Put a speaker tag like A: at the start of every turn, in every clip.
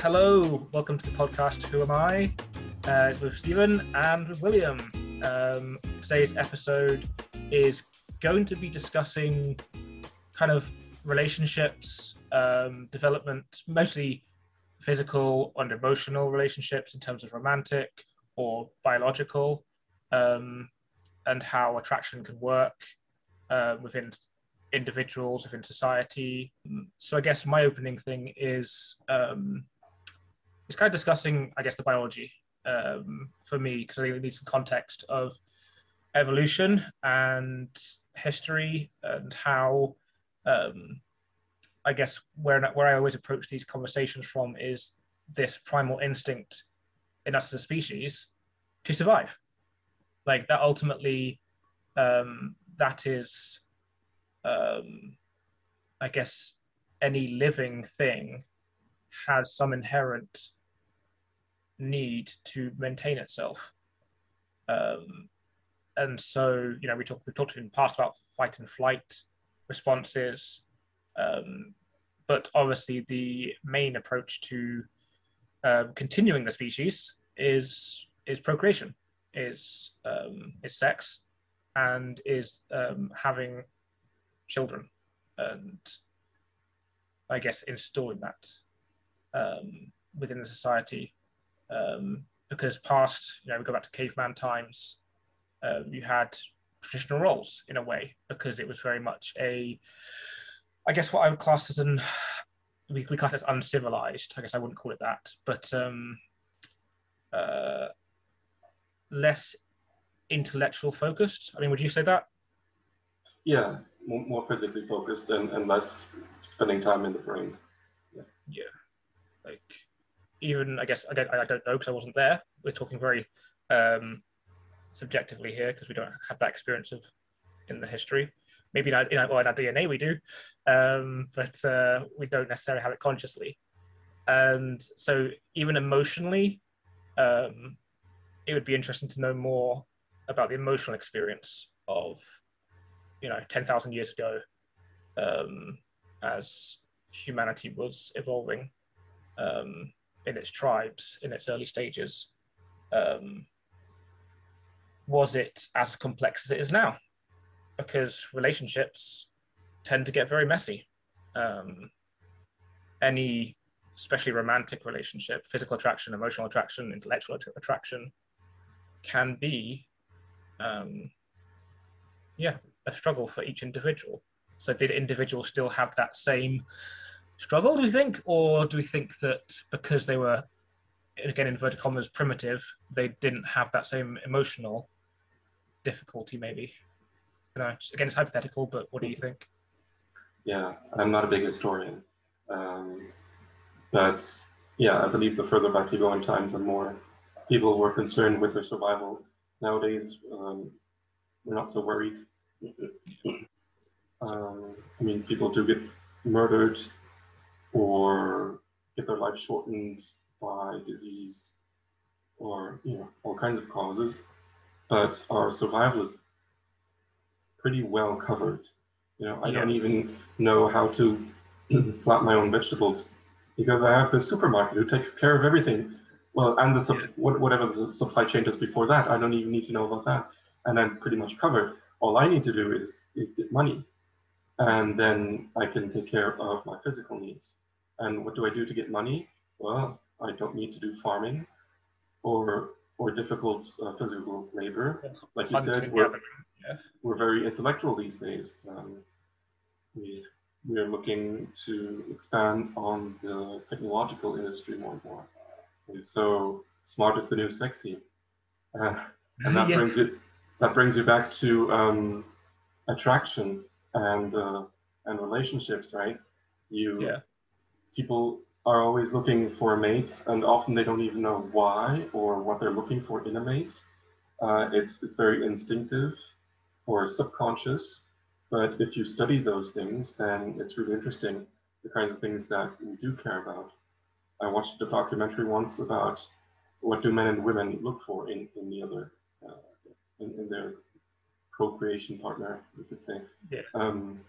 A: hello, welcome to the podcast. Who am I? Uh, with Stephen and with William. Um, today's episode is going to be discussing kind of relationships, um, development, mostly physical and emotional relationships in terms of romantic or biological, um, and how attraction can work uh, within individuals, within society. So I guess my opening thing is um, it's kind of discussing, I guess, the biology um, for me because I think it needs some context of evolution and history and how um, I guess where where I always approach these conversations from is this primal instinct in us as a species to survive. Like that ultimately, um, that is, um, I guess, any living thing has some inherent need to maintain itself. Um, and so, you know, we talked we talked in the past about fight and flight responses, um, but obviously the main approach to um, continuing the species is is procreation, is um, is sex, and is um, having children, and I guess installing that within the society um, because past, you know, we go back to caveman times, um, you had traditional roles in a way because it was very much a, I guess what I would class as an, we, we class it as uncivilized. I guess I wouldn't call it that, but um, uh, less intellectual focused. I mean, would you say that?
B: Yeah, more, more physically focused and, and less spending time in the brain.
A: Yeah. yeah. Like even I guess I don't I don't know because I wasn't there. We're talking very um, subjectively here because we don't have that experience of in the history. Maybe in our, in our, well, in our DNA we do, um, but uh, we don't necessarily have it consciously. And so even emotionally, um, it would be interesting to know more about the emotional experience of you know 10,000 years ago um, as humanity was evolving. Um, in its tribes in its early stages, um, was it as complex as it is now? Because relationships tend to get very messy. Um, any, especially romantic relationship, physical attraction, emotional attraction, intellectual attraction, can be, um, yeah, a struggle for each individual. So, did individuals still have that same struggle, do we think? Or do we think that because they were, again, inverted commas, primitive, they didn't have that same emotional difficulty, maybe? You know, again, it's hypothetical, but what do you think?
B: Yeah, I'm not a big historian. Um, but yeah, I believe the further back you go in time, the more people were concerned with their survival. Nowadays, um, we're not so worried. Um, I mean, people do get murdered or get their life shortened by disease or you know all kinds of causes. But our survival is pretty well covered. You know i yeah. don't even know how to plant my own vegetables because i have the supermarket who takes care of everything. Well and the yeah. whatever the supply chain does before that i don't even need to know about that. And i'm pretty much covered. All i need to do is is get money and then I can take care of my physical needs. And what do I do to get money? Well, I don't need to do farming or or difficult uh, physical labor. Like you said, we're, yeah. we're very intellectual these days. Um, we we are looking to expand on the technological industry more and more. And so smart is the new sexy, uh, and that yeah. brings it that brings you back to um, attraction and uh, and relationships, right? You yeah. people are always looking for mates, and often they don't even know why or what they're looking for in a mate. Uh, it's, it's very instinctive or subconscious, but if you study those things, then it's really interesting the kinds of things that we do care about. I watched a documentary once about what do men and women look for in, in the other, uh, in, in their procreation partner, we could say.
A: Yeah.
B: Um,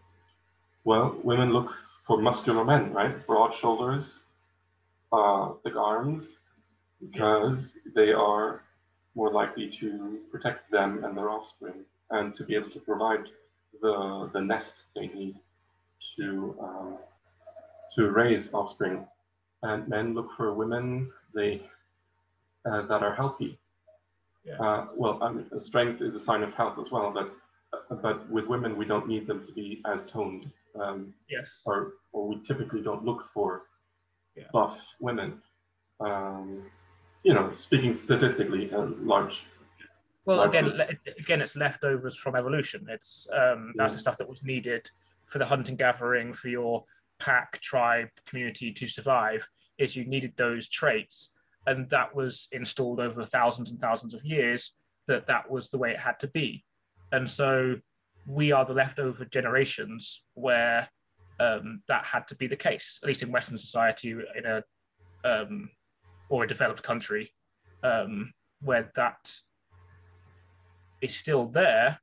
B: well, women look for muscular men, right? Broad shoulders, uh, big arms because they are more likely to protect them and their offspring and to be able to provide the, the nest they need to, um, to raise offspring. And men look for women they, uh, that are healthy.
A: Yeah.
B: Uh, well, I mean, strength is a sign of health as well, but but with women we don't need them to be as toned, um,
A: Yes.
B: or or we typically don't look for
A: Yeah.
B: buff women. Um, you know, speaking statistically, a large
A: Well, again, le- again, it's leftovers from evolution. It's um, that's the stuff that was needed for the hunting gathering for your pack, tribe, community to survive. Is you needed those traits, and that was installed over thousands and thousands of years. That that was the way it had to be, and so we are the leftover generations where um, that had to be the case. At least in Western society, in a um, or a developed country, um, where that is still there.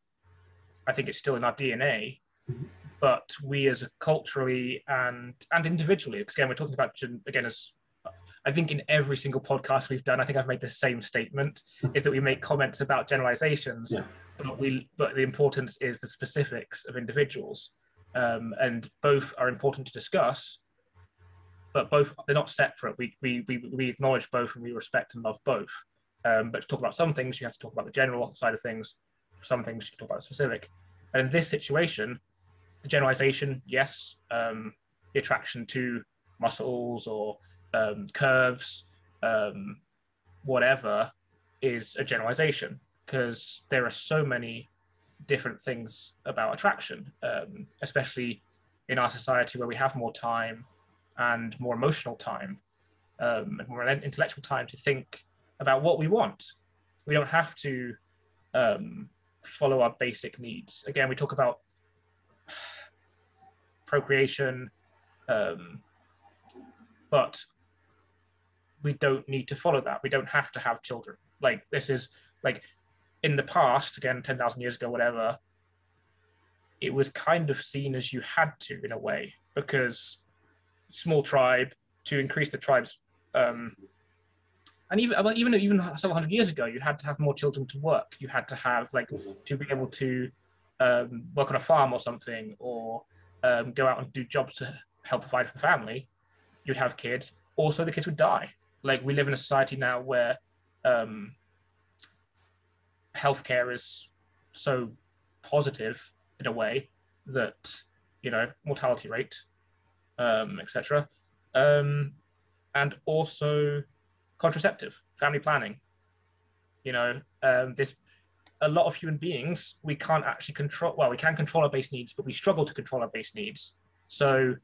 A: I think it's still in our DNA,
B: Mhm.
A: but we as a culturally and and individually, because again, we're talking about gen- again as I think in every single podcast we've done, I think I've made the same statement: is that we make comments about generalizations,
B: Yeah.
A: but we but the importance is the specifics of individuals, um, and both are important to discuss. But both they're not separate. We, we we we acknowledge both and we respect and love both. Um, but to talk about some things, you have to talk about the general side of things. Some things you can talk about the specific. And in this situation, the generalization, yes, um, the attraction to muscles or um, curves, um, whatever, is a generalization because there are so many different things about attraction, um, especially in our society where we have more time and more emotional time um, and more intellectual time to think about what we want. We don't have to um, follow our basic needs. Again, we talk about procreation, um, but we don't need to follow that. We don't have to have children. Like this is like in the past, again, ten thousand years ago, whatever. It was kind of seen as you had to in a way because small tribe to increase the tribe's um, and even well, even even several hundred years ago, you had to have more children to work. You had to have like to be able to um, work on a farm or something, or um, go out and do jobs to help provide for the family. You'd have kids. Also, the kids would die. Like we live in a society now where um, healthcare is so positive in a way that you know mortality rate, um, etc. Um, and also contraceptive, family planning. You know, um, this a lot of human beings we can't actually control. Well, we can control our base needs, but we struggle to control our base needs. So,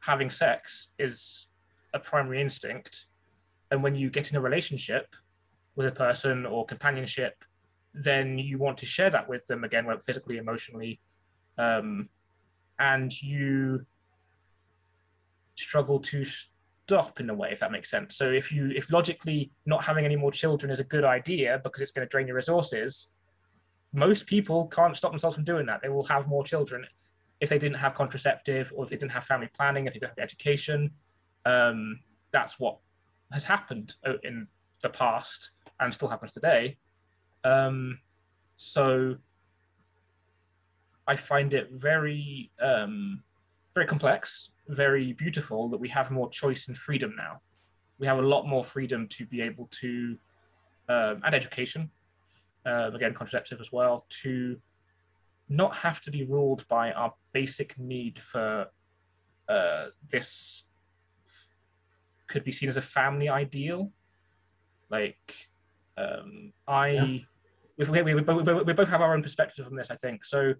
A: having sex is a primary instinct, and when you get in a relationship with a person or companionship, then you want to share that with them again, physically, emotionally, um, and you struggle to stop in a way, if that makes sense. So if you if logically not having any more children is a good idea because it's going to drain your resources, most people can't stop themselves from doing that. They will have more children if they didn't have contraceptive or if they didn't have family planning, if they didn't have the education. Um, that's what has happened in the past and still happens today. Um, so I find it very um, very complex very beautiful that we have more choice and freedom now. We have a lot more freedom to be able to, um, and education, uh, again, contraceptive as well, to not have to be ruled by our basic need for uh, this could be seen as a family ideal. Like, um, I, yeah. we, we, we, we, we both have our own perspective on this, I think. So,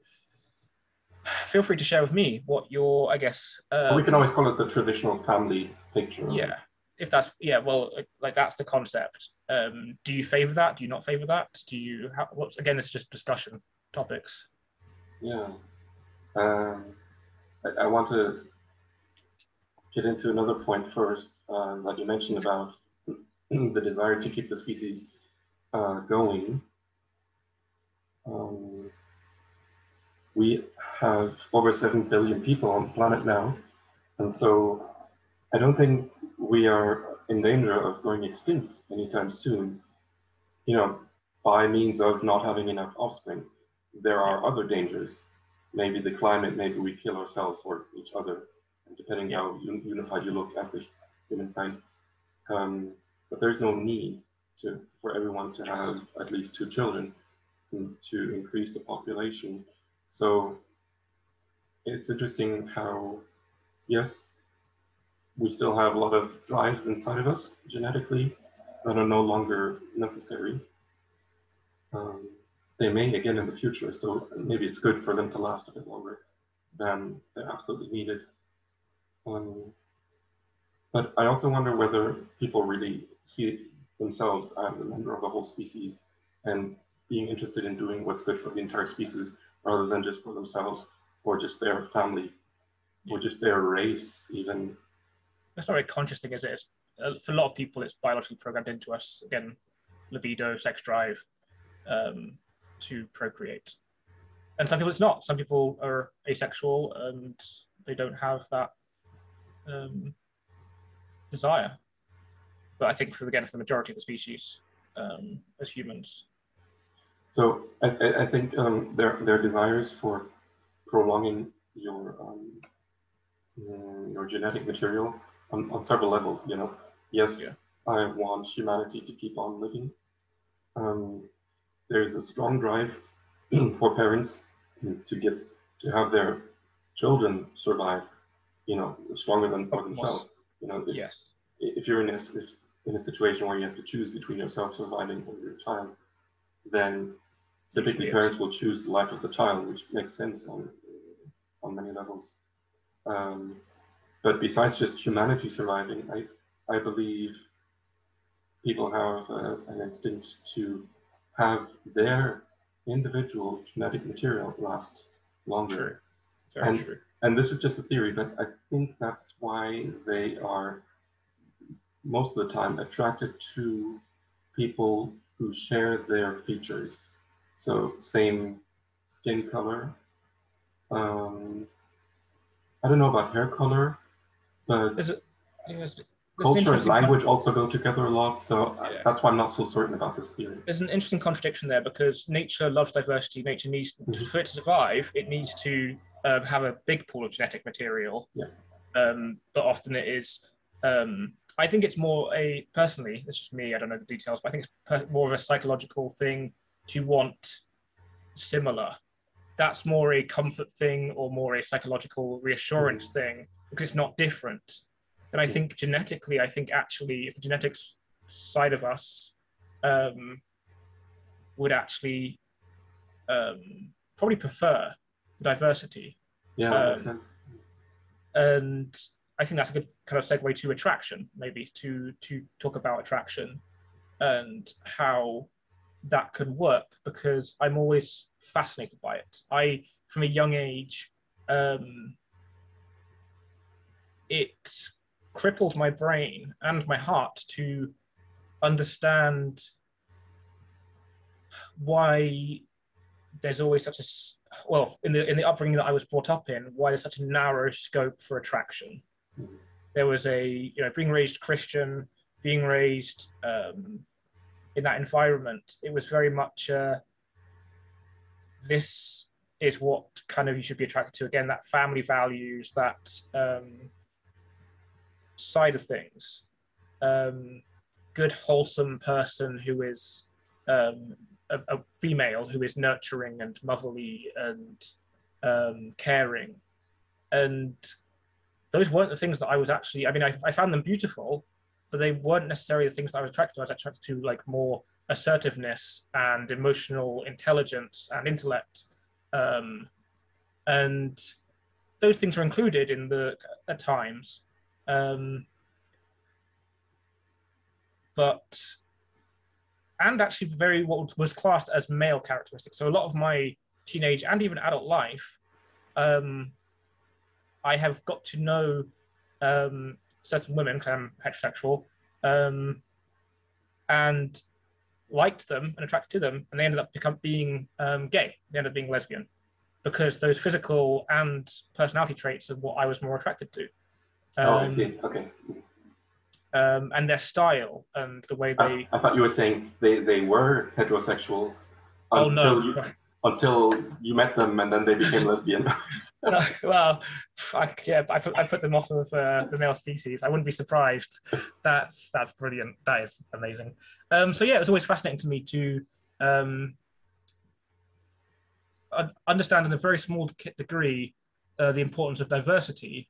A: feel free to share with me what your i guess
B: um, we can always call it the traditional family picture.
A: Yeah. If that's yeah well like that's the concept. Um do you favor that? Do you not favor that? Do you how, what's again it's just discussion topics.
B: Yeah. Um I, I want to get into another point first uh, that you mentioned about the desire to keep the species uh, going um, we have over 7 billion people on the planet now. And so I don't think we are in danger of going extinct anytime soon, you know, by means of not having enough offspring. There are other dangers. Maybe the climate, maybe we kill ourselves or each other, depending yeah. how unified you look at the humankind. Um, but there's no need to for everyone to have at least two children to increase the population. So it's interesting how, yes, we still have a lot of drives inside of us genetically that are no longer necessary. Um, they may again in the future, so maybe it's good for them to last a bit longer than they're absolutely needed. Um, but I also wonder whether people really see themselves as a member of the whole species and being interested in doing what's good for the entire species rather than just for themselves or just their family or just their race even.
A: It's not very conscious thing is it? It's, uh, for a lot of people it's biologically programmed into us. Again libido sex drive um, to procreate. And some people it's not. Some people are asexual and they don't have that um, desire but i think for again for the majority of the species um, as humans
B: so I, I think um, their their desires for prolonging your um, mm, your genetic material on, on several levels. You know, yes, yeah. I want humanity to keep on living. Um, there's a strong drive for parents to get to have their children survive. You know, stronger than for themselves. You know,
A: if, yes.
B: If you're in a, if, in a situation where you have to choose between yourself surviving or your child, then typically parents will choose the life of the child, which makes sense on on many levels. Um, but besides just humanity surviving, I I believe people have uh, an instinct to have their individual genetic material last longer.
A: True. Very
B: and,
A: true.
B: And this is just a theory, but I think that's why they are most of the time attracted to people who share their features so same skin color. Um, I don't know about hair color, but
A: Is it, yes,
B: culture and language also go together a lot. So yeah. that's why I'm not so certain about this theory.
A: There's an interesting contradiction there because nature loves diversity. Nature needs mm-hmm. for it to survive. It needs to um, have a big pool of genetic material.
B: Yeah.
A: Um, but often it is. Um, I think it's more a personally. It's just me. I don't know the details, but I think it's per, more of a psychological thing to want similar. That's more a comfort thing or more a psychological reassurance mm. thing because it's not different. And I think genetically, I think actually, if the genetics side of us um, would actually um, probably prefer diversity.
B: Yeah, um,
A: And I think that's a good kind of segue to attraction, maybe to to talk about attraction and how that can work because I'm always fascinated by it. I, from a young age, um, it crippled my brain and my heart to understand why there's always such a well in the in the upbringing that I was brought up in why there's such a narrow scope for attraction. There was a you know being raised Christian, being raised um, in that environment, it was very much uh, this is what kind of you should be attracted to. Again, that family values, that um, side of things. Um, good, wholesome person who is um, a, a, female who is nurturing and motherly and um, caring. And those weren't the things that I was actually, I mean, I, I found them beautiful, but they weren't necessarily the things that I was attracted to. I was attracted to like more assertiveness and emotional intelligence and intellect, um, and those things are included in the at times, um, but and actually very what was classed as male characteristics. So a lot of my teenage and even adult life, um, I have got to know um, certain women, because I'm heterosexual, um, and liked them and attracted to them, and they ended up become being um, gay. They ended up being lesbian because those physical and personality traits are what I was more attracted to.
B: Oh, I see. Um, okay.
A: Um, and their style and the way they.
B: I, I, thought you were saying they, they were heterosexual
A: oh no!
B: You, until you met them and then they became lesbian.
A: no, well, I, yeah, I put, I put them off of uh, the male species. I wouldn't be surprised. That's that's brilliant. That is amazing. Um, so yeah, it was always fascinating to me to um, understand in a very small degree uh, the importance of diversity,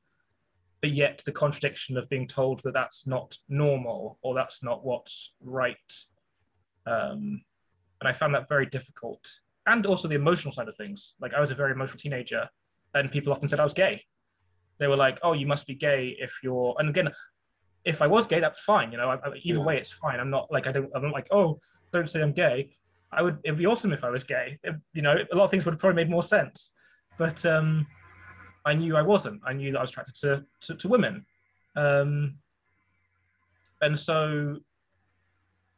A: but yet the contradiction of being told that that's not normal or that's not what's right. Um, and I found that very difficult. And also the emotional side of things. Like I was a very emotional teenager, and people often said I was gay. They were like, "Oh, you must be gay if you're." And again, if I was gay, that's fine. You know, I, I, either way, it's fine. I'm not like I don't. I'm not like, "Oh, don't say I'm gay." I would. It'd be awesome if I was gay. It, you know, a lot of things would have probably made more sense. But um, I knew I wasn't. I knew that I was attracted to to, to women, um, and so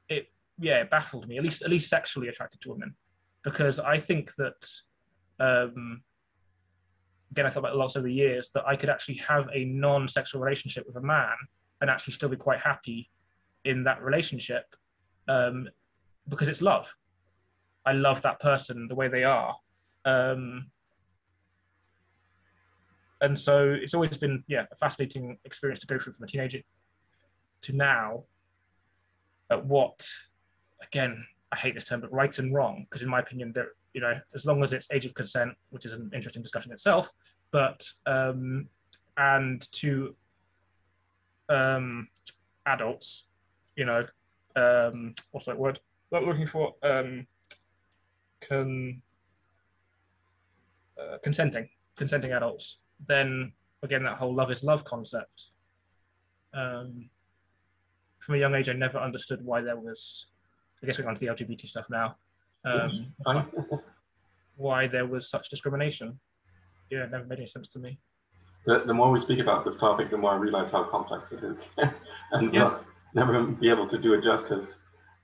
A: it yeah it baffled me. At least at least sexually attracted to women, because I think that um, again I thought about lots over the years that I could actually have a non-sexual relationship with a man and actually still be quite happy in that relationship um, because it's love I love that person the way they are. Um, and so it's always been yeah a fascinating experience to go through from a teenager to now. At what again i hate this term but right and wrong because in my opinion there you know as long as it's age of consent which is an interesting discussion itself but um and to um adults you know um what's that word? What looking for um con, uh, consenting, consenting adults, then again that whole love is love concept. Um, from a young age, I never understood why there was. I guess we're going to the LGBT stuff now. Um, why there was such discrimination? Yeah, it never made any sense to me.
B: The, the more we speak about this topic, the more I realize how complex it is, and yeah. never be able to do it justice.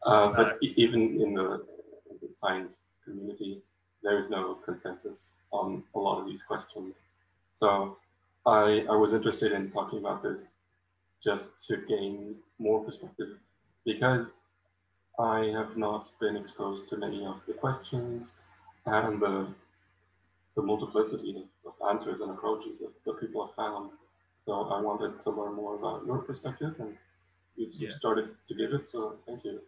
B: Uh, but even in the, in the science community, there is no consensus on a lot of these questions. So I, I was interested in talking about this just to gain more perspective because I have not been exposed to many of the questions and the, the multiplicity of, answers and approaches that, that people have found. So I wanted to learn more about your perspective and you, yeah. started to give it, so thank you.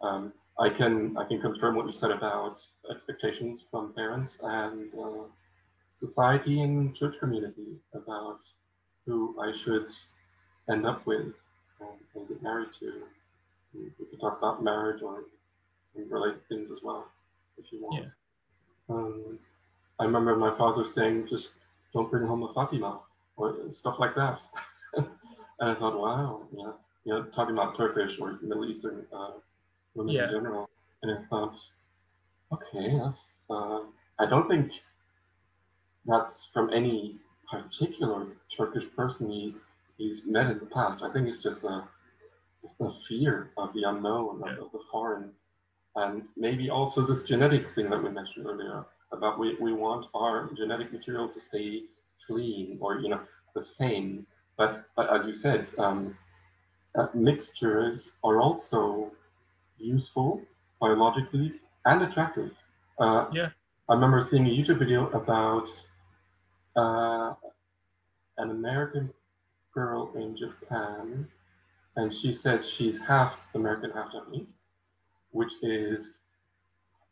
B: Um, I can I can confirm what you said about expectations from parents and uh, society and church community about who I should end up with and, and get married to. We could talk about marriage or related things as well, if you want. Yeah. Um, I remember my father saying, "Just don't bring home a Fatima," or stuff like that. and I thought, wow, yeah, you know, talking about Turkish or Middle Eastern uh, women yeah. in general. And I thought, okay, that's, uh, I don't think that's from any particular Turkish person he, he's met in the past. I think it's just a, a fear of the unknown, yeah. of the foreign, and maybe also this genetic thing that we mentioned earlier about we, we want our genetic material to stay clean or you know the same. But but as you said, um, uh, mixtures are also useful biologically and attractive. Uh,
A: yeah.
B: I remember seeing a YouTube video about uh, an American girl in Japan, and she said she's half American, half Japanese, which is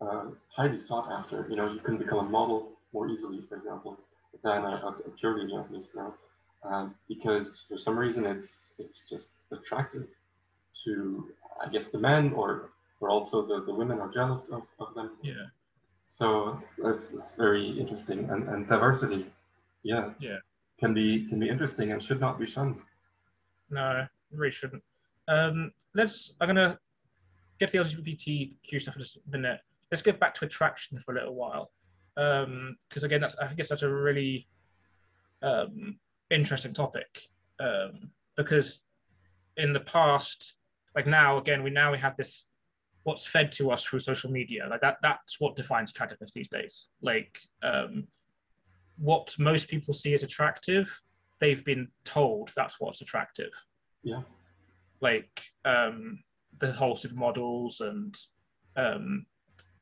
B: uh, highly sought after. You know, you can become a model more easily, for example, than a, a purely Japanese girl, um, because for some reason it's it's just attractive to, I guess, the men or or also the, the women are jealous of, of them.
A: Yeah.
B: So that's, that's very interesting. And, and diversity, yeah,
A: yeah,
B: can be can be interesting and should not be shunned.
A: No, really shouldn't. Um, let's. I'm gonna get to the LGBTQ stuff in a minute. Let's get back to attraction for a little while, because um, again, that's I guess that's a really um, interesting topic. Um, because in the past, like now, again, we now we have this what's fed to us through social media. Like that that's what defines attractiveness these days. Like um, what most people see as attractive, they've been told that's what's attractive.
B: Yeah.
A: like um, the whole supermodels and um,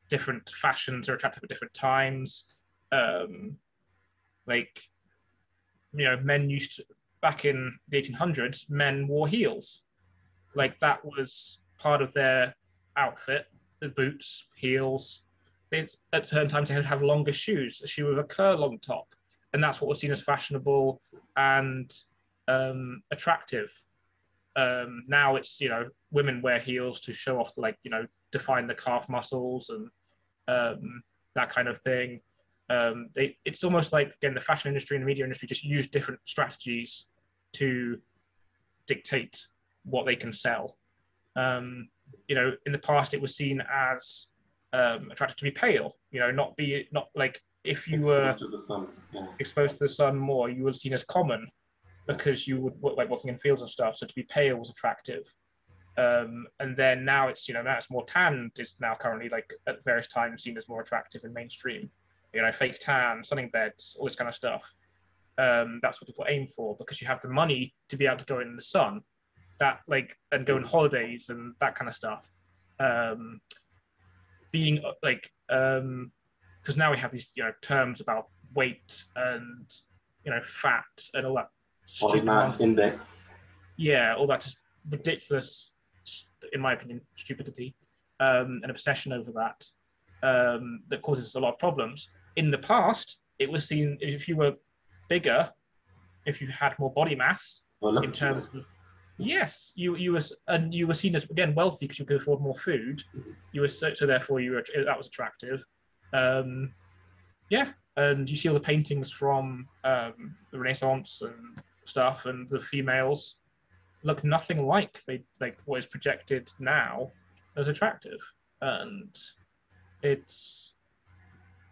A: different fashions are attractive at different times. Um, like, you know, men used to, back in the 1800s, men wore heels. Like that was part of their outfit, the boots, heels. At certain times, they would have longer shoes, a shoe with a curl top. And that's what was seen as fashionable and um, attractive. Um, now it's, you know, women wear heels to show off, like, you know, define the calf muscles and um, that kind of thing. Um, they, it's almost like again the fashion industry and the media industry just use different strategies to dictate what they can sell. Um, you know, in the past it was seen as um, attractive to be pale. You know, not be not like if you
B: Exposed
A: were
B: to sun. Yeah.
A: exposed to the sun more, you were seen as common because you would like working in fields and stuff. So to be pale was attractive. Um, and then now it's you know now it's more tanned is now currently like at various times seen as more attractive in mainstream. You know, fake tan, sunning beds, all this kind of stuff. Um, that's what people aim for because you have the money to be able to go in the sun, that like and go on holidays and that kind of stuff. Um, being uh, like um, because now we have these you know terms about weight and you know fat and all that
B: Body mass index.
A: yeah, all that just ridiculous, in my opinion, stupidity, um, an obsession over that um, that causes a lot of problems. In the past, it was seen if you were bigger, if you had more body mass
B: Well,
A: in terms of yes, you you were and you were seen as again wealthy because you could afford more food. You were so, so therefore you were that was attractive. Um, yeah, and you see all the paintings from um, the Renaissance and stuff, and the females look nothing like they like what is projected now as attractive, and it's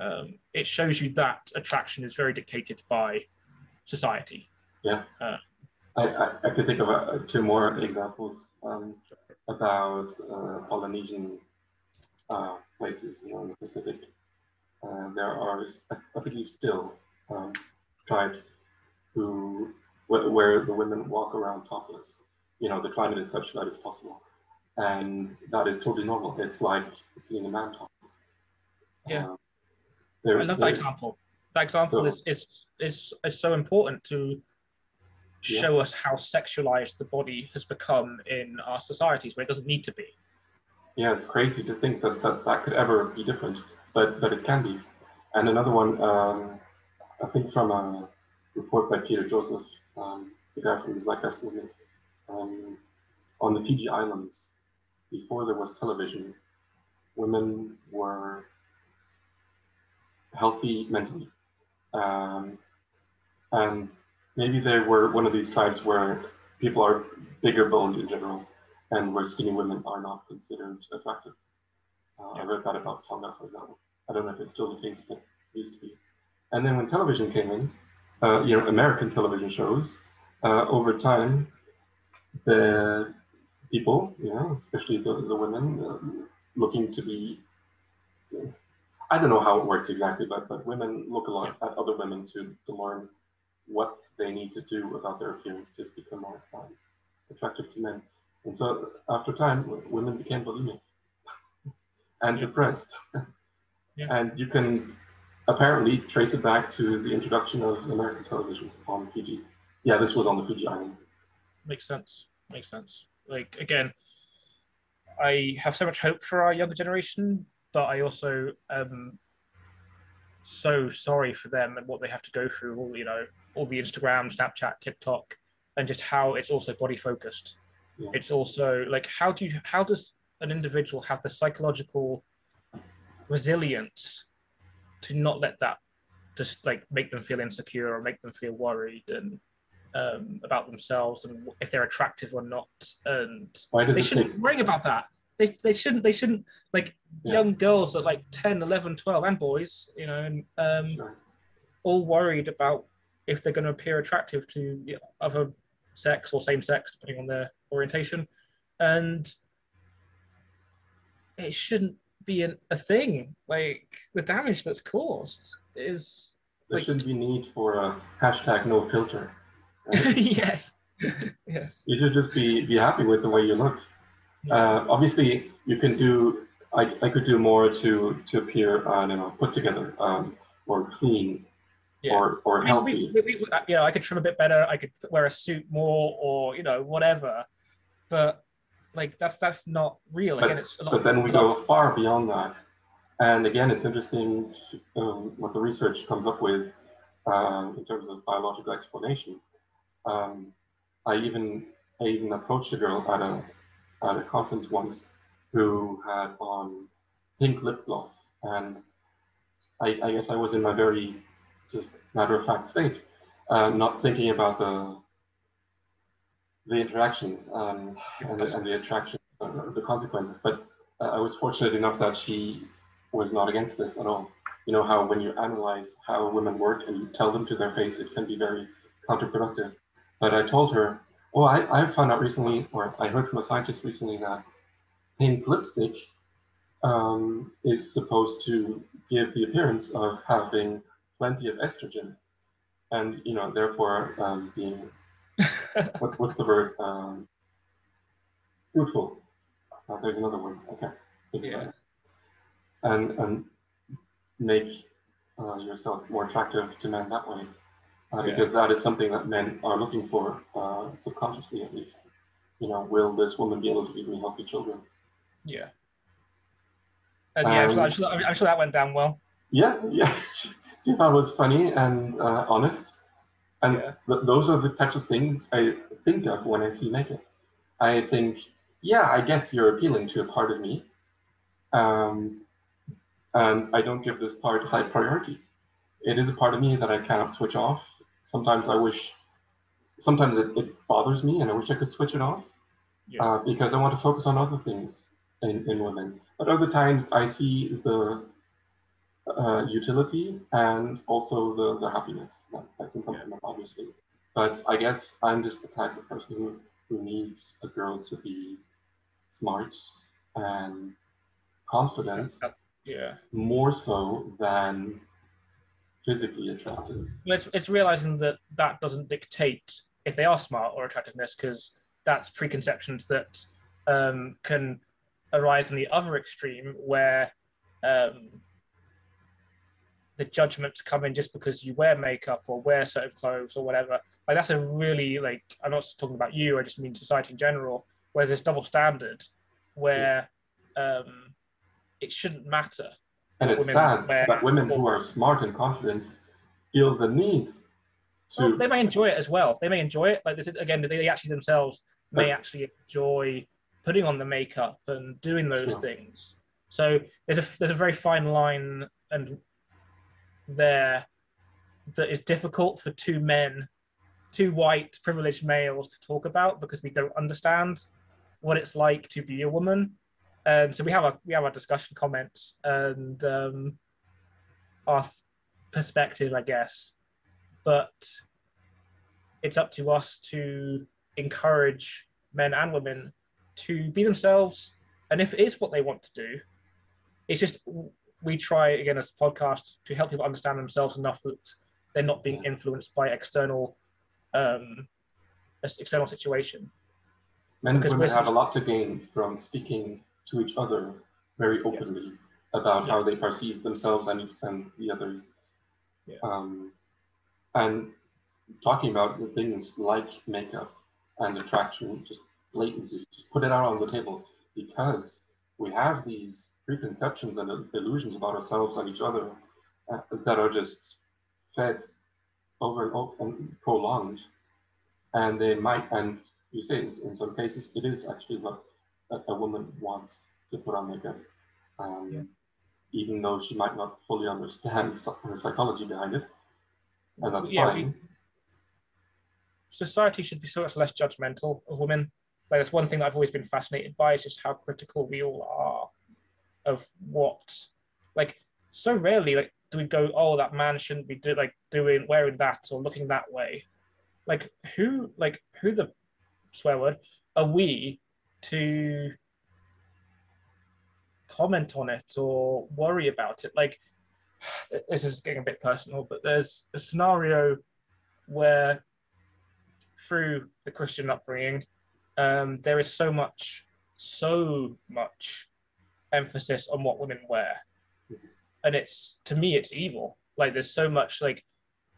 A: um, it shows you that attraction is very dictated by society.
B: I, I, I could think of uh, two more examples um, about uh, Polynesian uh, places, you know, in the Pacific. Uh, there are, I believe, still um, tribes who where, where the women walk around topless. You know, the climate is such that it's possible, and that is totally normal. It's like seeing a man topless.
A: Yeah.
B: Um, there,
A: I love that example. That example
B: So-
A: is, is is is so important to
B: Yeah.
A: show us how sexualized the body has become in our societies, where it doesn't need to be.
B: Yeah, it's crazy to think that that, that could ever be different, but but it can be. And another one, um, I think from a report by Peter Joseph, um, the guy from the Zeitgeist movement, um, on the Fiji Islands, before there was television, women were healthy mentally, um, and maybe they were one of these tribes where people are bigger boned in general and where skinny women are not considered attractive. Uh, I read that about Tonga, for example. I don't know if it's still the case, but it used to be. And then when television came in, uh, you know, American television shows, uh, over time, the people, you know, especially the, the women, um, looking to be, I don't know how it works exactly, but, but women look a lot at other women to, to learn what they need to do about their appearance to become more um, attractive to men. And so after time, women became bulimic and
A: Yeah.
B: depressed.
A: Yeah.
B: And you can apparently trace it back to the introduction of American television on Fiji. Yeah, this was on the Fiji island.
A: Makes sense. Makes sense. Like again, I have so much hope for our younger generation, but I also am so sorry for them and what they have to go through. All you know, all the Instagram, Snapchat, TikTok, and just how it's also body focused.
B: Yeah.
A: It's also like how do you how does an individual have the psychological resilience to not let that just like make them feel insecure or make them feel worried and um, about themselves and if they're attractive or not and
B: Why does
A: they shouldn't
B: take?
A: be worrying about that they, they shouldn't they shouldn't like
B: Yeah.
A: young girls at like 10 11 12 and boys you know and, um, all worried about if they're going to appear attractive to the other sex or same sex depending on their orientation and it shouldn't be an, a thing like the damage that's caused is
B: There
A: like-
B: shouldn't be need for a hashtag no filter. right?
A: yes yes.
B: You should just be be happy with the way you look. Uh, obviously, you can do. I, I could do more to to appear, uh, you know, put together, um, or clean,
A: Yeah.
B: or or
A: I mean,
B: healthy.
A: we, we, we, uh, you know, I could trim a bit better. I could wear a suit more, or you know, whatever. But like, that's that's not real.
B: But-
A: Again, it's a lot.
B: But then we go far beyond that. And again, it's interesting um, what the research comes up with um, in terms of biological explanation. Um, I even I even approached a girl at a at a conference once who had on pink lip gloss, and I, I guess I was in my very just matter of fact state, uh, not thinking about the the interactions um, and, the, and the attraction, uh, the consequences. But uh, I was fortunate enough that she was not against this at all. You know how when you analyze how women work and you tell them to their face, it can be very counterproductive. But I told her, oh, I, I found out recently, or I heard from a scientist recently that pink lipstick um, is supposed to give the appearance of having plenty of estrogen, and you know, therefore um, being what, what's the word? Um, fruitful. Uh, there's another word. Okay.
A: Yeah.
B: And and make uh, yourself more attractive to men that way, uh,
A: Yeah.
B: because that is something that men are looking for, uh, subconsciously at least. You know, will this woman be able to give me healthy children?
A: yeah. And yeah, I'm, sure,
B: Um,
A: I'm, sure, I'm sure that went down well.
B: Yeah, yeah. She thought it was funny and uh, honest. And
A: Yeah.
B: th- those are the types of things I think of when I see makeup. I think, yeah, I guess you're appealing to a part of me. Um, and I don't give this part high priority. It is a part of me that I cannot switch off. Sometimes I wish, sometimes it, it bothers me and I wish I could switch it off
A: Yeah.
B: uh, because I want to focus on other things in, in women. But other times I see the uh, utility and also the, the happiness that, that can come from it, obviously. But I guess I'm just the type of person who, who needs a girl to be smart and confident
A: Yeah.
B: more so than physically attractive.
A: It's, it's realizing that that doesn't dictate if they are smart or attractiveness, because that's preconceptions that um, can arise in the other extreme where um, the judgments come in just because you wear makeup or wear certain clothes or whatever. Like that's a really like I'm not talking about you. I just mean society in general. Where there's double standard, where um, it shouldn't matter.
B: And it's
A: Women
B: sad that women who are smart and confident feel the need to.
A: Well, they may enjoy it as well. They may enjoy it. Like again, they actually themselves may actually enjoy putting on the makeup and doing those
B: Sure.
A: things. So there's a there's a very fine line and there that is difficult for two men, two white privileged males to talk about because we don't understand what it's like to be a woman. Um, so we have our we have our discussion comments and um, our th- perspective, I guess. But it's up to us to encourage men and women to be themselves. And if it is what they want to do it's just we try again as a podcast to help people understand themselves enough that they're not being influenced by external um external situation.
B: Men and women have a lot to gain from speaking to each other very openly about how they perceive themselves and, and the others.
A: Yeah.
B: Um, and talking about the things like makeup and attraction, just blatantly, just put it out on the table because we have these preconceptions and illusions about ourselves and each other uh, that are just fed over and over and prolonged. And they might, and you say in, in some cases, it is actually what a, a woman wants to put on makeup. Um,
A: Yeah.
B: Even though she might not fully understand her psychology behind it. And that's
A: Yeah, we- society should be so much less judgmental of women. Like that's one thing that I've always been fascinated by is just how critical we all are of what, like, so rarely like do we go, oh, that man shouldn't be do, like doing wearing that or looking that way. Like who, like who the swear word are we to comment on it or worry about it? Like this is getting a bit personal, but there's a scenario where through the Christian upbringing, um, there is so much, so much emphasis on what women wear, and it's to me it's evil. Like there's so much like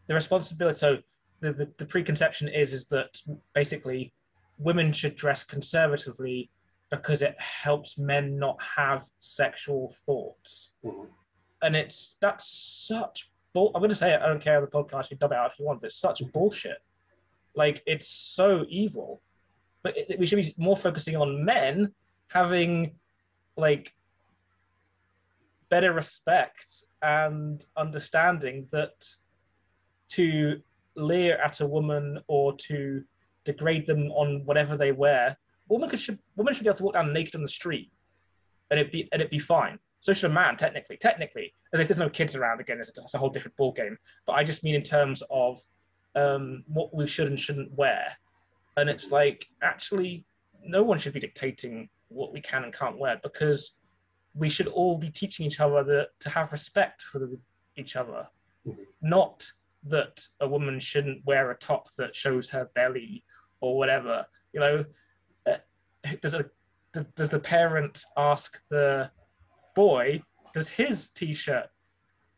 A: the responsibility. So the, the, the preconception is is that basically women should dress conservatively because it helps men not have sexual thoughts.
B: Mhm.
A: And it's that's such bull. I'm going to say it. I don't care on the podcast. You dub it out if you want, but it's such bullshit. Like it's so evil. But it, we should be more focusing on men having like better respect and understanding that to leer at a woman or to degrade them on whatever they wear, women could should women should be able to walk down naked on the street, and it be and it be fine. So should a man, technically. Technically, as if there's no kids around. Again, it's a, it's a whole different ball game. But I just mean in terms of um, what we should and shouldn't wear, and it's like actually no one should be dictating what we can and can't wear because we should all be teaching each other that, to have respect for the, each other,
B: Mhm.
A: not that a woman shouldn't wear a top that shows her belly or whatever. You know, uh, does a does- the parent ask the boy, does his t-shirt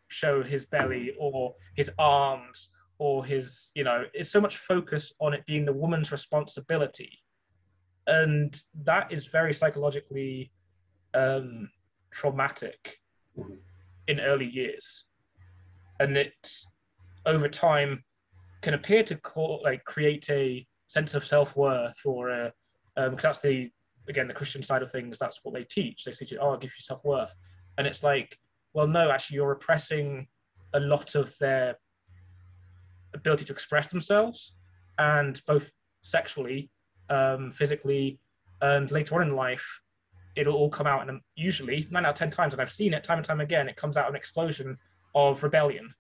A: show his belly or his arms or his, you know, it's so much focus on it being the woman's responsibility. And that is very psychologically um, traumatic in early years. And it, over time, can appear to call, like create a sense of self-worth or a, um, because that's the again the Christian side of things. That's what they teach. They teach you, oh, give you self-worth, and it's like, well, no, actually, you're repressing a lot of their ability to express themselves, and both sexually, um, physically, and later on in life, it'll all come out. And usually, nine out of ten times, and I've seen it time and time again, it comes out an explosion of rebellion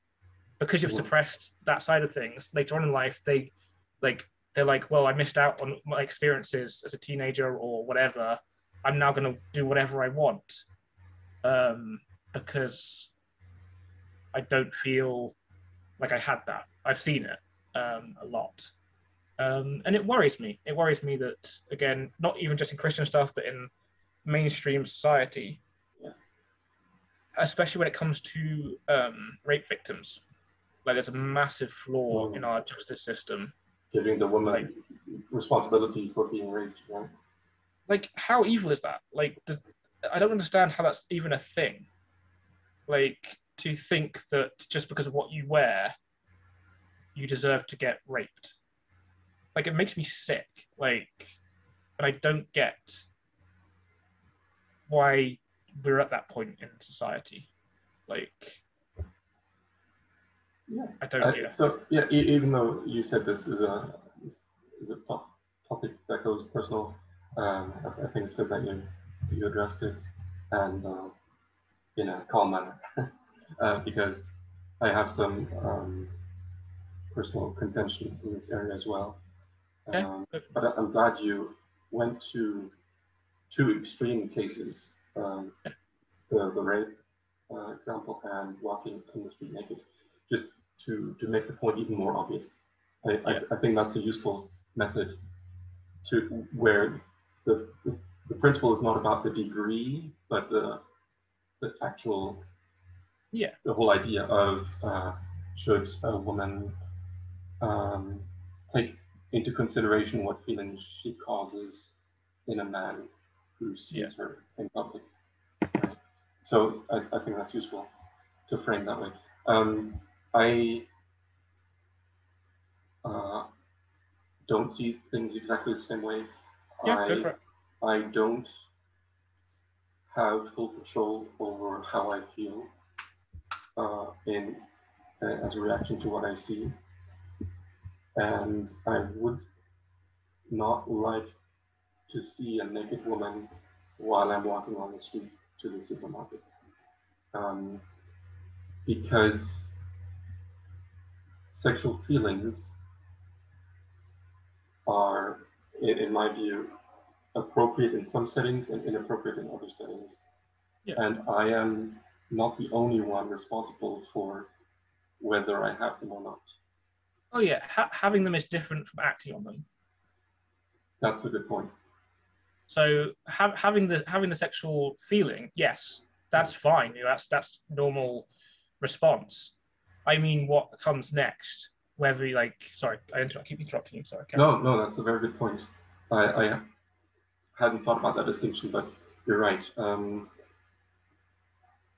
A: because you've suppressed that side of things. Later on in life, they like they're like, well, I missed out on my experiences as a teenager or whatever. I'm now going to do whatever I want um, because I don't feel like I had that. I've seen it um, a lot. Um, and it worries me. It worries me that, again, not even just in Christian stuff, but in mainstream society, especially when it comes to um, rape victims. Like, there's a massive flaw
B: Mm.
A: in our justice system.
B: Giving the woman responsibility for being raped,
A: like how evil is that? Like does, i don't understand how that's even a thing. Like to think that just because of what you wear you deserve to get raped. Like it makes me sick. Like and i don't get why we're at that point in society. Like
B: Yeah.
A: i don't
B: Uh,
A: yeah
B: So yeah, e- even though you said this is a is a top topic that goes personal, um, I, I think it's good that you you addressed it and uh, in a calm manner, uh, because I have some um, personal contention in this area as well.
A: Okay,
B: Um, but I- I'm glad you went to two extreme cases, um, the, the rape uh, example and walking in the street naked, just to, to make the point even more obvious. I,
A: Yeah.
B: I, I think that's a useful method to where the, the, the principle is not about the degree, but the, the actual,
A: Yeah.
B: the whole idea of uh, should a woman um, take into consideration what feelings she causes in a man who sees
A: Yeah.
B: her in public. So I, I think that's useful to frame that way. Um, I uh, don't see things exactly the same way.
A: yeah
B: I,
A: go for it
B: I don't have full control over how I feel uh, in uh, as a reaction to what I see, and I would not like to see a naked woman while I'm walking on the street to the supermarket, um, because sexual feelings are, in, in my view, appropriate in some settings and inappropriate in other settings.
A: Yeah.
B: And I am not the only one responsible for whether I have them or not.
A: Oh yeah, ha- having them is different from acting on them.
B: That's a good point.
A: So ha- having the having the sexual feeling, yes, that's mm. fine. You know, that's that's normal response. I mean, what comes next? Whether you like, sorry, I, inter- I keep interrupting you. Sorry.
B: No, no, that's a very good point. I, I hadn't thought about that distinction, but you're right. Um,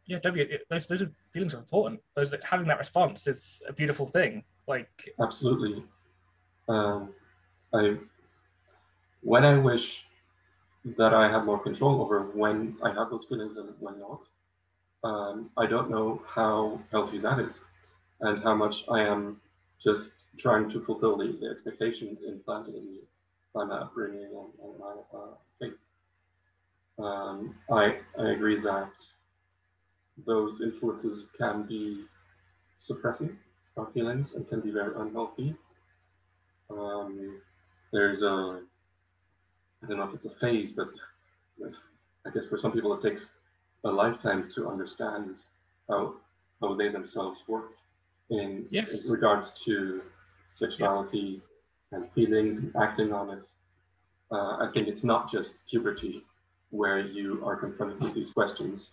A: Yeah, W. It, those those are, feelings are important. Those having that response is a beautiful thing. Like,
B: absolutely. Um, I when I wish that I had more control over when I have those feelings and when not. Um, I don't know how healthy that is, and how much I am just trying to fulfill the, the expectations implanted in me by my upbringing and, and my uh, faith. Um, I I agree that those influences can be suppressing our feelings and can be very unhealthy. Um, there's a I don't know if it's a phase, but if, I guess for some people it takes a lifetime to understand how how they themselves work in,
A: Yes.
B: regards to sexuality and feelings and acting on it. Uh, I think it's not just puberty where you are confronted with these questions.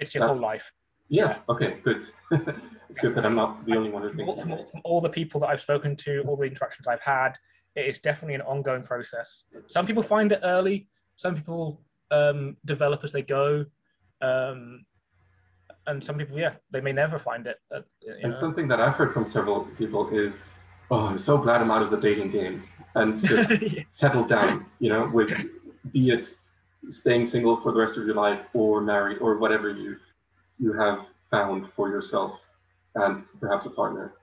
A: it's your
B: That's-
A: whole life.
B: Yeah. Okay. Good. it's good that I'm not the only one who thinks
A: from, all, from all the people that I've spoken to, all the interactions I've had, it is definitely an ongoing process. Some people find it early. Some people um, develop as they go, um, and some people, yeah, they may never find it. Uh,
B: And
A: know.
B: something that I've heard from several people is, "Oh, I'm so glad I'm out of the dating game and just
A: Yeah.
B: settle down." You know, with be it staying single for the rest of your life or married or whatever you you have found for yourself and perhaps a partner,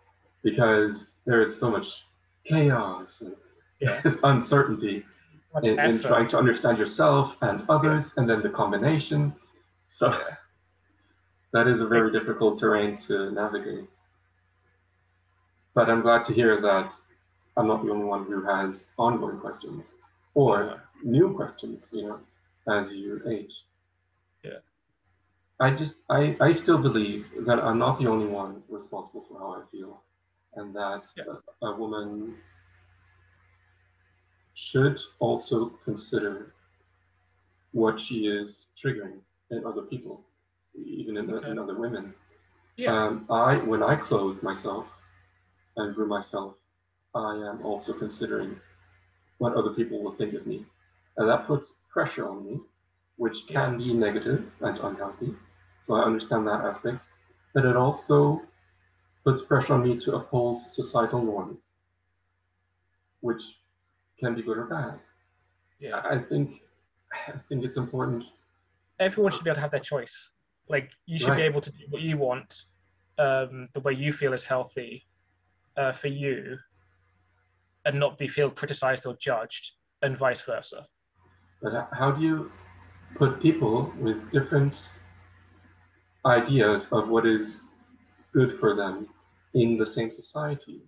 B: because there is so much chaos and
A: Yeah.
B: uncertainty in, in trying to understand yourself and others, and then the combination. So that is a very difficult terrain to navigate. But I'm glad to hear that I'm not the only one who has ongoing questions or new questions, you know, as you age.
A: Yeah.
B: I just, I, I still believe that I'm not the only one responsible for how I feel, and that
A: Yeah.
B: a, a woman should also consider what she is triggering in other people, even in, in other women.
A: Yeah.
B: Um, I, when I clothe myself and groom myself, I am also considering what other people will think of me, and that puts pressure on me, which can be negative and unhealthy. So I understand that aspect, but it also puts pressure on me to uphold societal norms, which can be good or bad.
A: yeah.
B: I think, I think it's important.
A: Everyone should be able to have their choice. Like you should be able to do what you want, um, the way you feel is healthy, uh, for you, and not be feel criticized or judged, and vice versa.
B: But how do you put people with different ideas of what is good for them in the same society?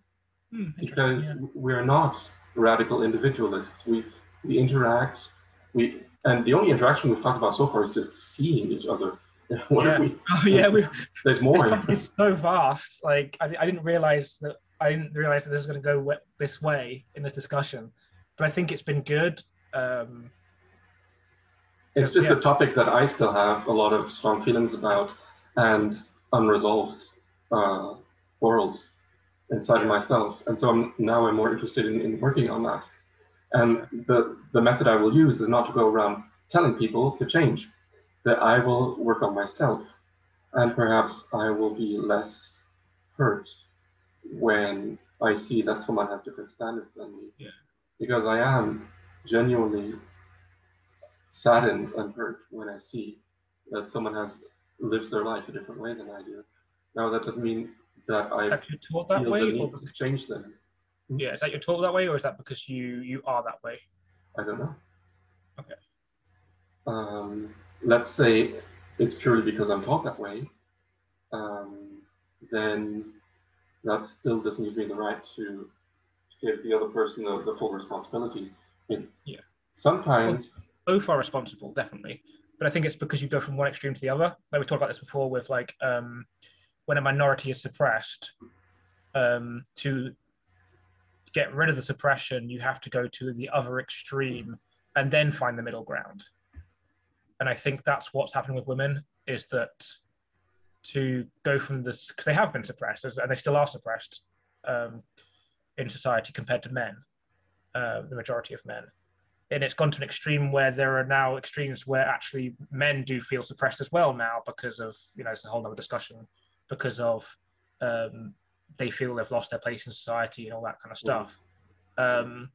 A: Hmm,
B: Because
A: yeah.
B: we're not radical individualists. We we interact. We and the only interaction we've talked about so far is just seeing each other.
A: Yeah.
B: we?
A: Oh yeah, we,
B: There's more.
A: is so vast. Like I, I didn't realize that I didn't realize that this was going to go we- this way in this discussion, but I think it's been good. Um,
B: It's just
A: Yeah.
B: a topic that I still have a lot of strong feelings about and unresolved uh, worlds inside of myself. And so I'm, now I'm more interested in, in working on that. And the, the method I will use is not to go around telling people to change, that I will work on myself. And perhaps I will be less hurt when I see that someone has different standards than me.
A: Yeah.
B: Because I am genuinely saddened and hurt when I see that someone has lives their life a different way than I do. Now that doesn't mean that I
A: is that you're taught that way, or
B: to change them.
A: yeah, is that you're taught that way, or is that because you you are that way?
B: I don't know.
A: Okay.
B: Um, let's say it's purely because I'm taught that way. Um, then that still doesn't give me the right to give the other person the, the full responsibility. It,
A: Yeah.
B: Sometimes
A: Both are responsible, definitely, but I think it's because you go from one extreme to the other. Like we talked about this before, with like um, when a minority is suppressed, um, to get rid of the suppression, you have to go to the other extreme and then find the middle ground. And I think that's what's happening with women is that to go from this because they have been suppressed and they still are suppressed um, in society compared to men, uh, the majority of men. And it's gone to an extreme where there are now extremes where actually men do feel suppressed as well now because of you know it's a whole other discussion because of um, they feel they've lost their place in society and all that kind of stuff. Um,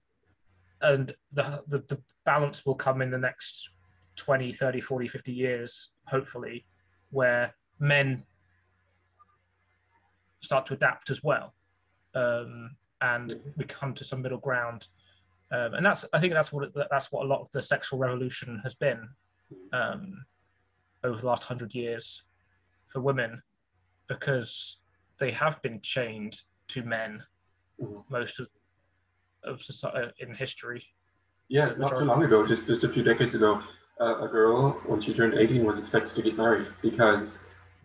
A: and the, the, the balance will come in the next 20, 30, 40, 50 years, hopefully, where men start to adapt as well. Um, and we come to some middle ground. Um, and that's, I think that's what, that's what a lot of the sexual revolution has been um, over the last hundred years for women, because they have been chained to men
B: Mhm.
A: most of of society in history.
B: Yeah, not too long ago, just just a few decades ago, uh, a girl when she turned 18 was expected to get married because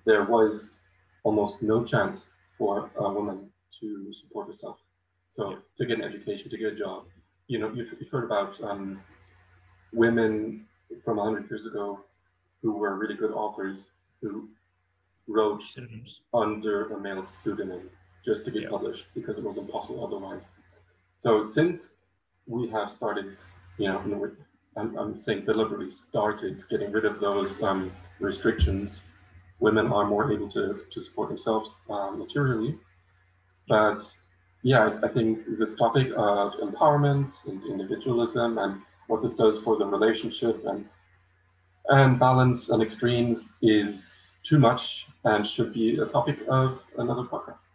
B: there was almost no chance for a woman to support herself. So to get an education, to get a job, you know, you've, you've heard about um, women from 100 years ago who were really good authors who wrote under a male pseudonym just to get
A: Yeah.
B: published because it was impossible otherwise. So since we have started, you know, I'm, I'm saying deliberately started getting rid of those um, restrictions, women are more able to, to support themselves uh, materially. But yeah, I, I think this topic of empowerment and individualism and what this does for the relationship and and balance and extremes is too much and should be a topic of another podcast.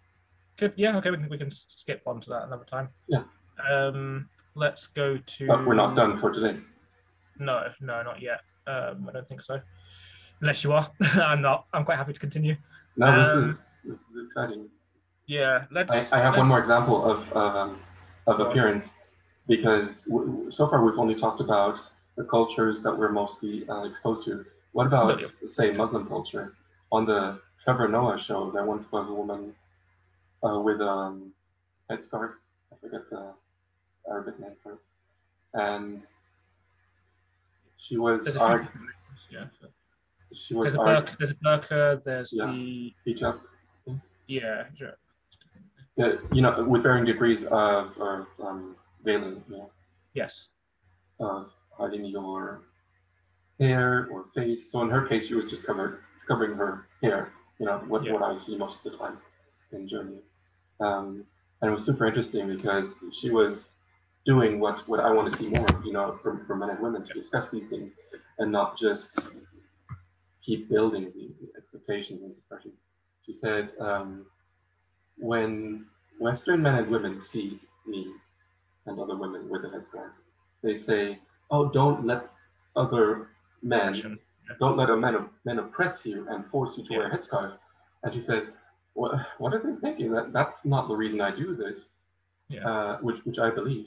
A: Good. Yeah. Okay. We can, we can skip on to that another time.
B: Yeah.
A: Um, let's go to.
B: But we're not done for today.
A: No, no, not yet. Um, I don't think so. Unless you are, I'm not. I'm quite happy to continue.
B: No,
A: Um,
B: this is this is exciting.
A: Yeah. Let's.
B: I, I have one
A: let's-
B: more example of um, of appearance because w- so far we've only talked about the cultures that we're mostly uh, exposed to. What about say Muslim culture? On the Trevor Noah show, there once was a woman uh, with a um, headscarf. I forget the Arabic name for it, and she was
A: There's a few.
B: arg-
A: Yeah.
B: she was
A: There's a burqa. There's a burqa. There's
B: Yeah.
A: the
B: hijab.
A: yeah. sure.
B: Yeah, you know, with varying degrees of, of um, veiling, you know,
A: Yes.
B: of hiding your hair or face. So in her case, she was just covered, covering her hair, you know, what,
A: Yeah.
B: what I see most of the time in Germany. Um, and it was super interesting because she was doing what, what I want to see more, you know, for, for men and women to discuss these things and not just keep building the expectations and suppression. She said, um, when Western men and women see me and other women with a headscarf, they say, "Oh, don't let other men, don't let a men, men oppress you and force you to wear a headscarf." And she said, "What, what are they thinking? That that's not the reason I do this."
A: Yeah.
B: Uh, which which I believe.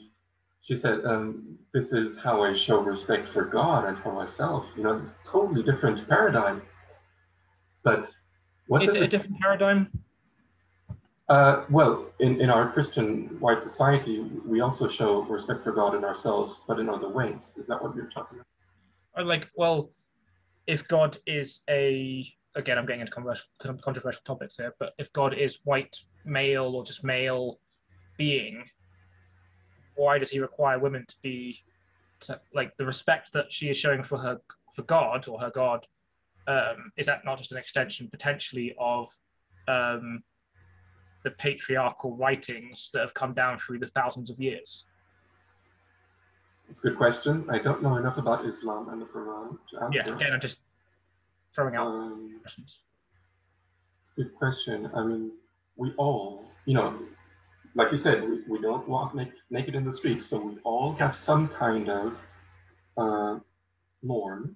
B: She said, um, "This is how I show respect for God and for myself." You know, it's a totally different paradigm. But what
A: Is
B: does
A: it a different paradigm?
B: uh, well, in, in our Christian white society, we also show respect for God and ourselves, but in other ways. Is that what you're talking about?
A: I like, well, if God is a, again, I'm getting into controversial, controversial topics here, but if God is white, male, or just male being, why does he require women to be, to, like, the respect that she is showing for her, for God or her God, um, is that not just an extension potentially of um, the patriarchal writings that have come down through the thousands of years?
B: It's a good question. I don't know enough about Islam and the Quran to answer.
A: Yeah, again, I'm just throwing out
B: Um,
A: questions.
B: it's a good question. I mean, we all, you know, like you said, we, we don't walk naked, naked in the streets, so we all have some kind of uh, norm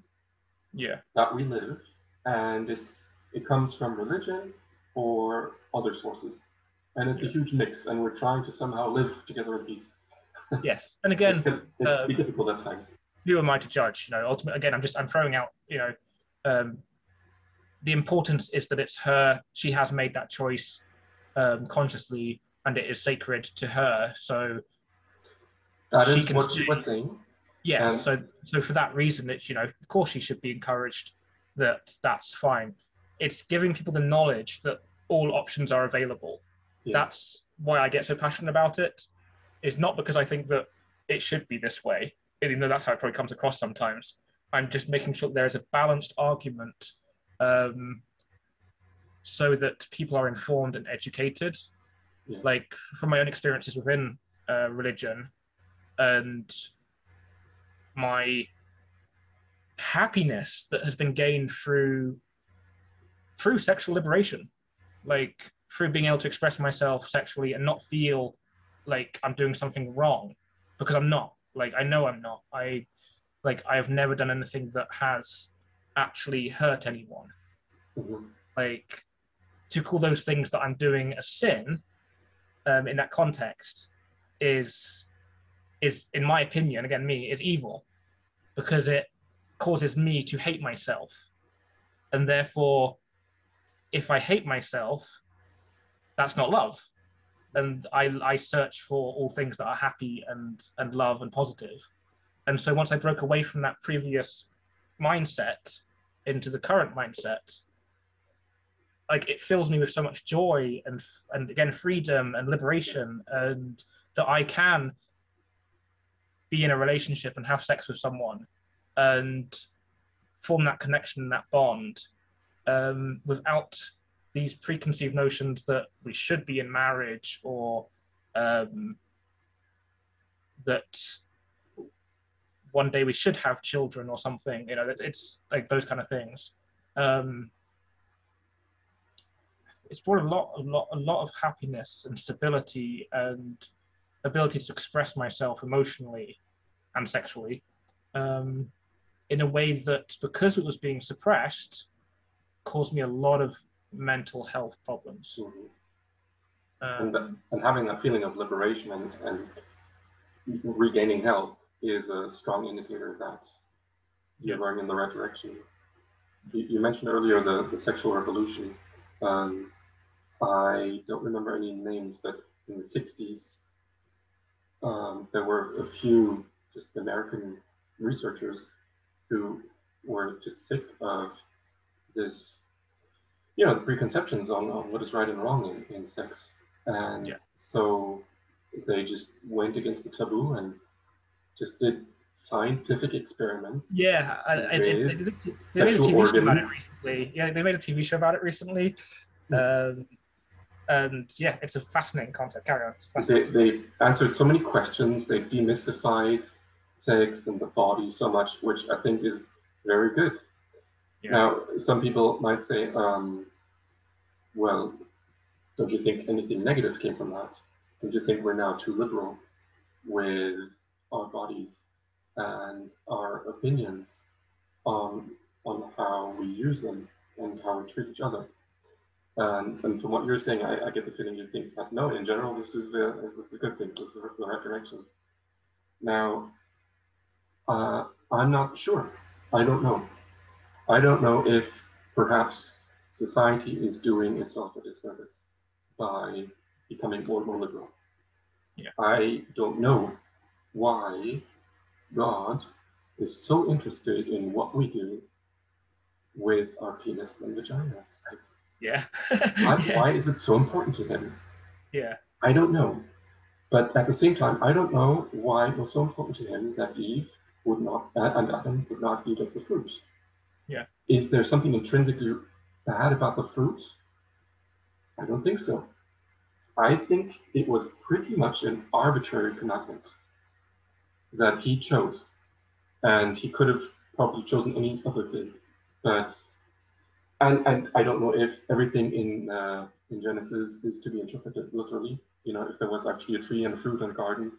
A: Yeah.
B: that we live, and it's it comes from religion or other sources, and it's a huge mix, and we're trying to somehow live together in peace.
A: Yes. And again,
B: it can it'd be
A: um,
B: difficult at times.
A: who am I to judge? You know, ultimately, again, I'm just I'm throwing out. You know, um, the importance is that it's her. She has made that choice um, consciously, and it is sacred to her. So
B: That
A: She
B: is
A: can
B: what she
A: stay.
B: was saying.
A: yeah,
B: And-
A: so so for that reason, it's you know, of course, she should be encouraged that that's fine. It's giving people the knowledge that all options are available.
B: Yeah.
A: That's why I get so passionate about it. It's not because I think that it should be this way, even though that's how it probably comes across sometimes. I'm just making sure there is a balanced argument, um, so that people are informed and educated.
B: Yeah.
A: Like from my own experiences within uh, religion, and my happiness that has been gained through through sexual liberation like through being able to express myself sexually and not feel like i'm doing something wrong because i'm not like i know i'm not i like i have never done anything that has actually hurt anyone
B: Mhm.
A: like to call those things that i'm doing a sin um, in that context is is in my opinion again me is evil because it causes me to hate myself. And therefore if i hate myself that's not love. And i i search for all things that are happy and and love and positive. And so once i broke away from that previous mindset into the current mindset like it fills me with so much joy and and again freedom and liberation and that i can be in a relationship and have sex with someone and form that connection that bond um, without these preconceived notions that we should be in marriage or um, that one day we should have children or something you know it's- it's like those kind of things. Um, it's brought a lot, a lot, a lot of happiness and stability and ability to express myself emotionally and sexually um, in a way that, because it was being suppressed, caused me a lot of mental health problems.
B: Mhm. And, that,
A: Um,
B: and having that feeling of liberation and, and regaining health is a strong indicator that you're going in the right direction. You, you mentioned earlier the, the sexual revolution. Um, I don't remember any names, but in the 60s, um, there were a few just American researchers who were just sick of this, you know, preconceptions on, on what is right and wrong in, in sex. And
A: Yeah.
B: so they just went against the taboo and just did scientific experiments.
A: yeah, I, I, they, they, they, made a TV show about it recently. Yeah, they made a TV show about it recently. Um, and yeah, it's a fascinating concept. Carry on.
B: They, they answered so many questions. They demystified sex and the body so much, which I think is very good.
A: Yeah.
B: Now, some people might say, um, well, don't you think anything negative came from that? Don't you think we're now too liberal with our bodies and our opinions on, on how we use them and how we treat each other? And, and from what you're saying, I, I get the feeling you think that no, in general, this is a, this is a good thing. This is the right direction. Now, uh, I'm not sure. I don't know. I don't know if perhaps society is doing itself a disservice by becoming more and more liberal.
A: Yeah.
B: I don't know why God is so interested in what we do with our penis and vaginas. I
A: Yeah.
B: why,
A: yeah.
B: why is it so important to him?
A: Yeah.
B: I don't know. But at the same time, I don't know why it was so important to him that Eve would not, uh, and Adam would not eat of the fruit.
A: Yeah.
B: Is there something intrinsically bad about the fruit? I don't think so. I think it was pretty much an arbitrary commandment that he chose. And he could have probably chosen any other thing. But and and I don't know if everything in uh, in Genesis is to be interpreted literally. You know, if there was actually a tree and a fruit and a garden,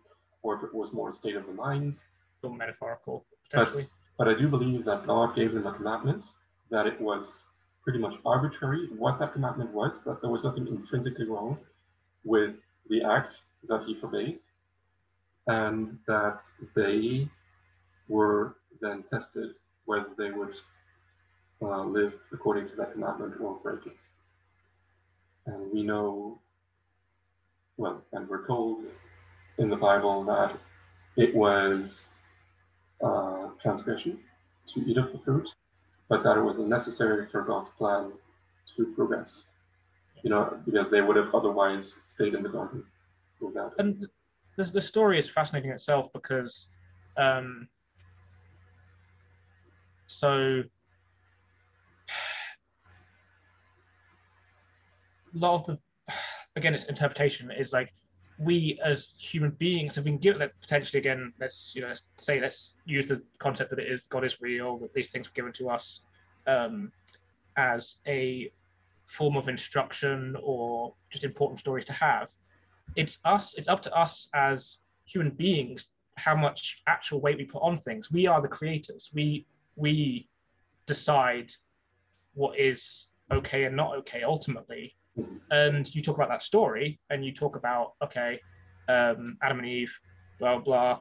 B: or if it was more a state of the mind.
A: So metaphorical,
B: But
A: potentially.
B: but I do believe that God gave them a commandment that it was pretty much arbitrary what that commandment was. That there was nothing intrinsically wrong with the act that He forbade, and that they were then tested whether they would uh, live according to that commandment or break it. And we know well, and we're told in the Bible that it was uh, transgression to eat of the fruit, but that it was necessary for God's plan to progress. You know, because they would have otherwise stayed in the garden without.
A: And the, the story is fascinating itself because, um, so lot of the again it's interpretation is like we as human beings have been given that potentially again. Let's you know let's say let's use the concept that it is god is real that these things were given to us um, as a form of instruction or just important stories to have. It's us it's up to us as human beings how much actual weight we put on things. We are the creators. We we decide what is okay and not okay ultimately and you talk about that story and you talk about okay um, adam and eve blah blah.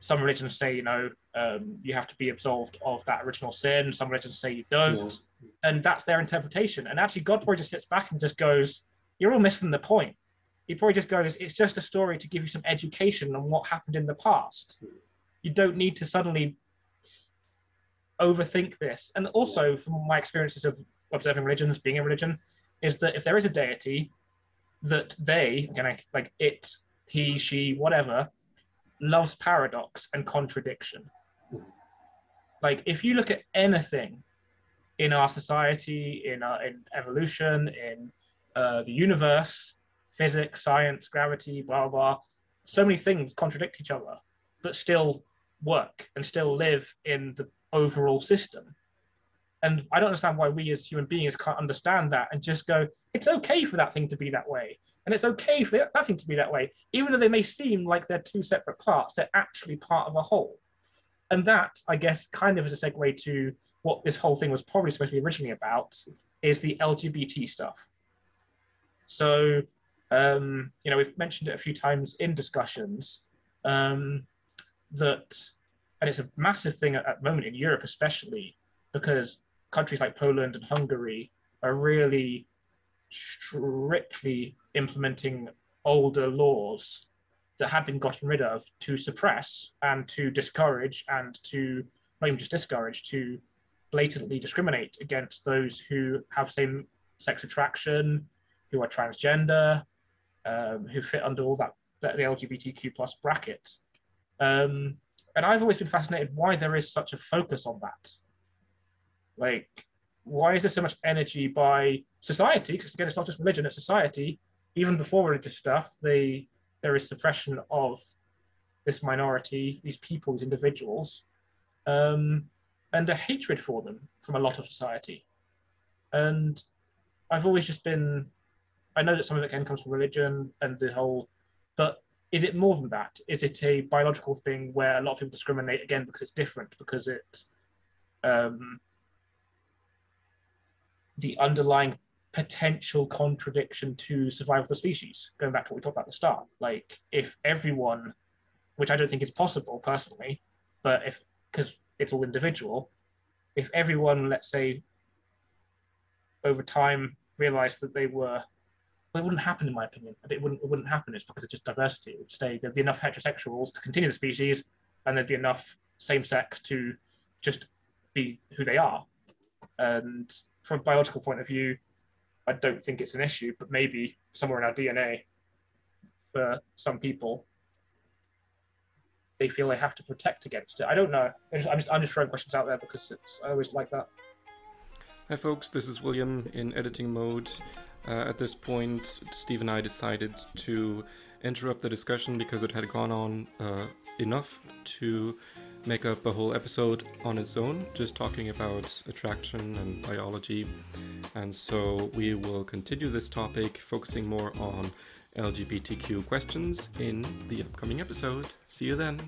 A: Some religions say you know um, you have to be absolved of that original sin. Some religions say you don't. Yeah. and that's their interpretation. And actually god probably just sits back and just goes you're all missing the point. He probably just goes it's just a story to give you some education on what happened in the past. You don't need to suddenly overthink this. And also from my experiences of observing religions being a religion is that if there is a deity, that they, again, like it, he, she, whatever, loves paradox and contradiction. Like if you look at anything in our society, in our, in evolution, in uh, the universe, physics, science, gravity, blah blah, so many things contradict each other, but still work and still live in the overall system. And I don't understand why we as human beings can't understand that and just go, it's okay for that thing to be that way. And it's okay for that thing to be that way. Even though they may seem like they're two separate parts, they're actually part of a whole. And that, I guess, kind of is a segue to what this whole thing was probably supposed to be originally about, is the LGBT stuff. So, um, you know, we've mentioned it a few times in discussions um, that, and it's a massive thing at, at the moment in Europe, especially because countries like Poland and Hungary are really strictly implementing older laws that had been gotten rid of to suppress and to discourage and to not even just discourage to blatantly discriminate against those who have same sex attraction who are transgender um, who fit under all that, that the lgbtq plus bracket. Um, and i've always been fascinated why there is such a focus on that like, why is there so much energy by society? Because again, it's not just religion; it's society. Even before religious stuff, they there is suppression of this minority, these people, these individuals, um, and a hatred for them from a lot of society. And I've always just been, I know that some of it again comes from religion and the whole, but is it more than that? Is it a biological thing where a lot of people discriminate again because it's different, because it's um, the underlying potential contradiction to survival of the species. Going back to what we talked about at the start, like if everyone, which I don't think is possible personally, but if because it's all individual, if everyone, let's say, over time realized that they were, well, it wouldn't happen in my opinion. It wouldn't. It wouldn't happen. It's because it's just diversity. It would stay. There'd be enough heterosexuals to continue the species, and there'd be enough same sex to just be who they are. And from a biological point of view, I don't think it's an issue, but maybe somewhere in our DNA, for some people, they feel they have to protect against it. I don't know. I'm just, I'm just throwing questions out there because it's I always like that.
C: Hi, folks. This is William in editing mode. Uh, at this point, Steve and I decided to interrupt the discussion because it had gone on uh, enough to make up a whole episode on its own, just talking about attraction and biology. And so we will continue this topic, focusing more on LGBTQ questions in the upcoming episode. See you then.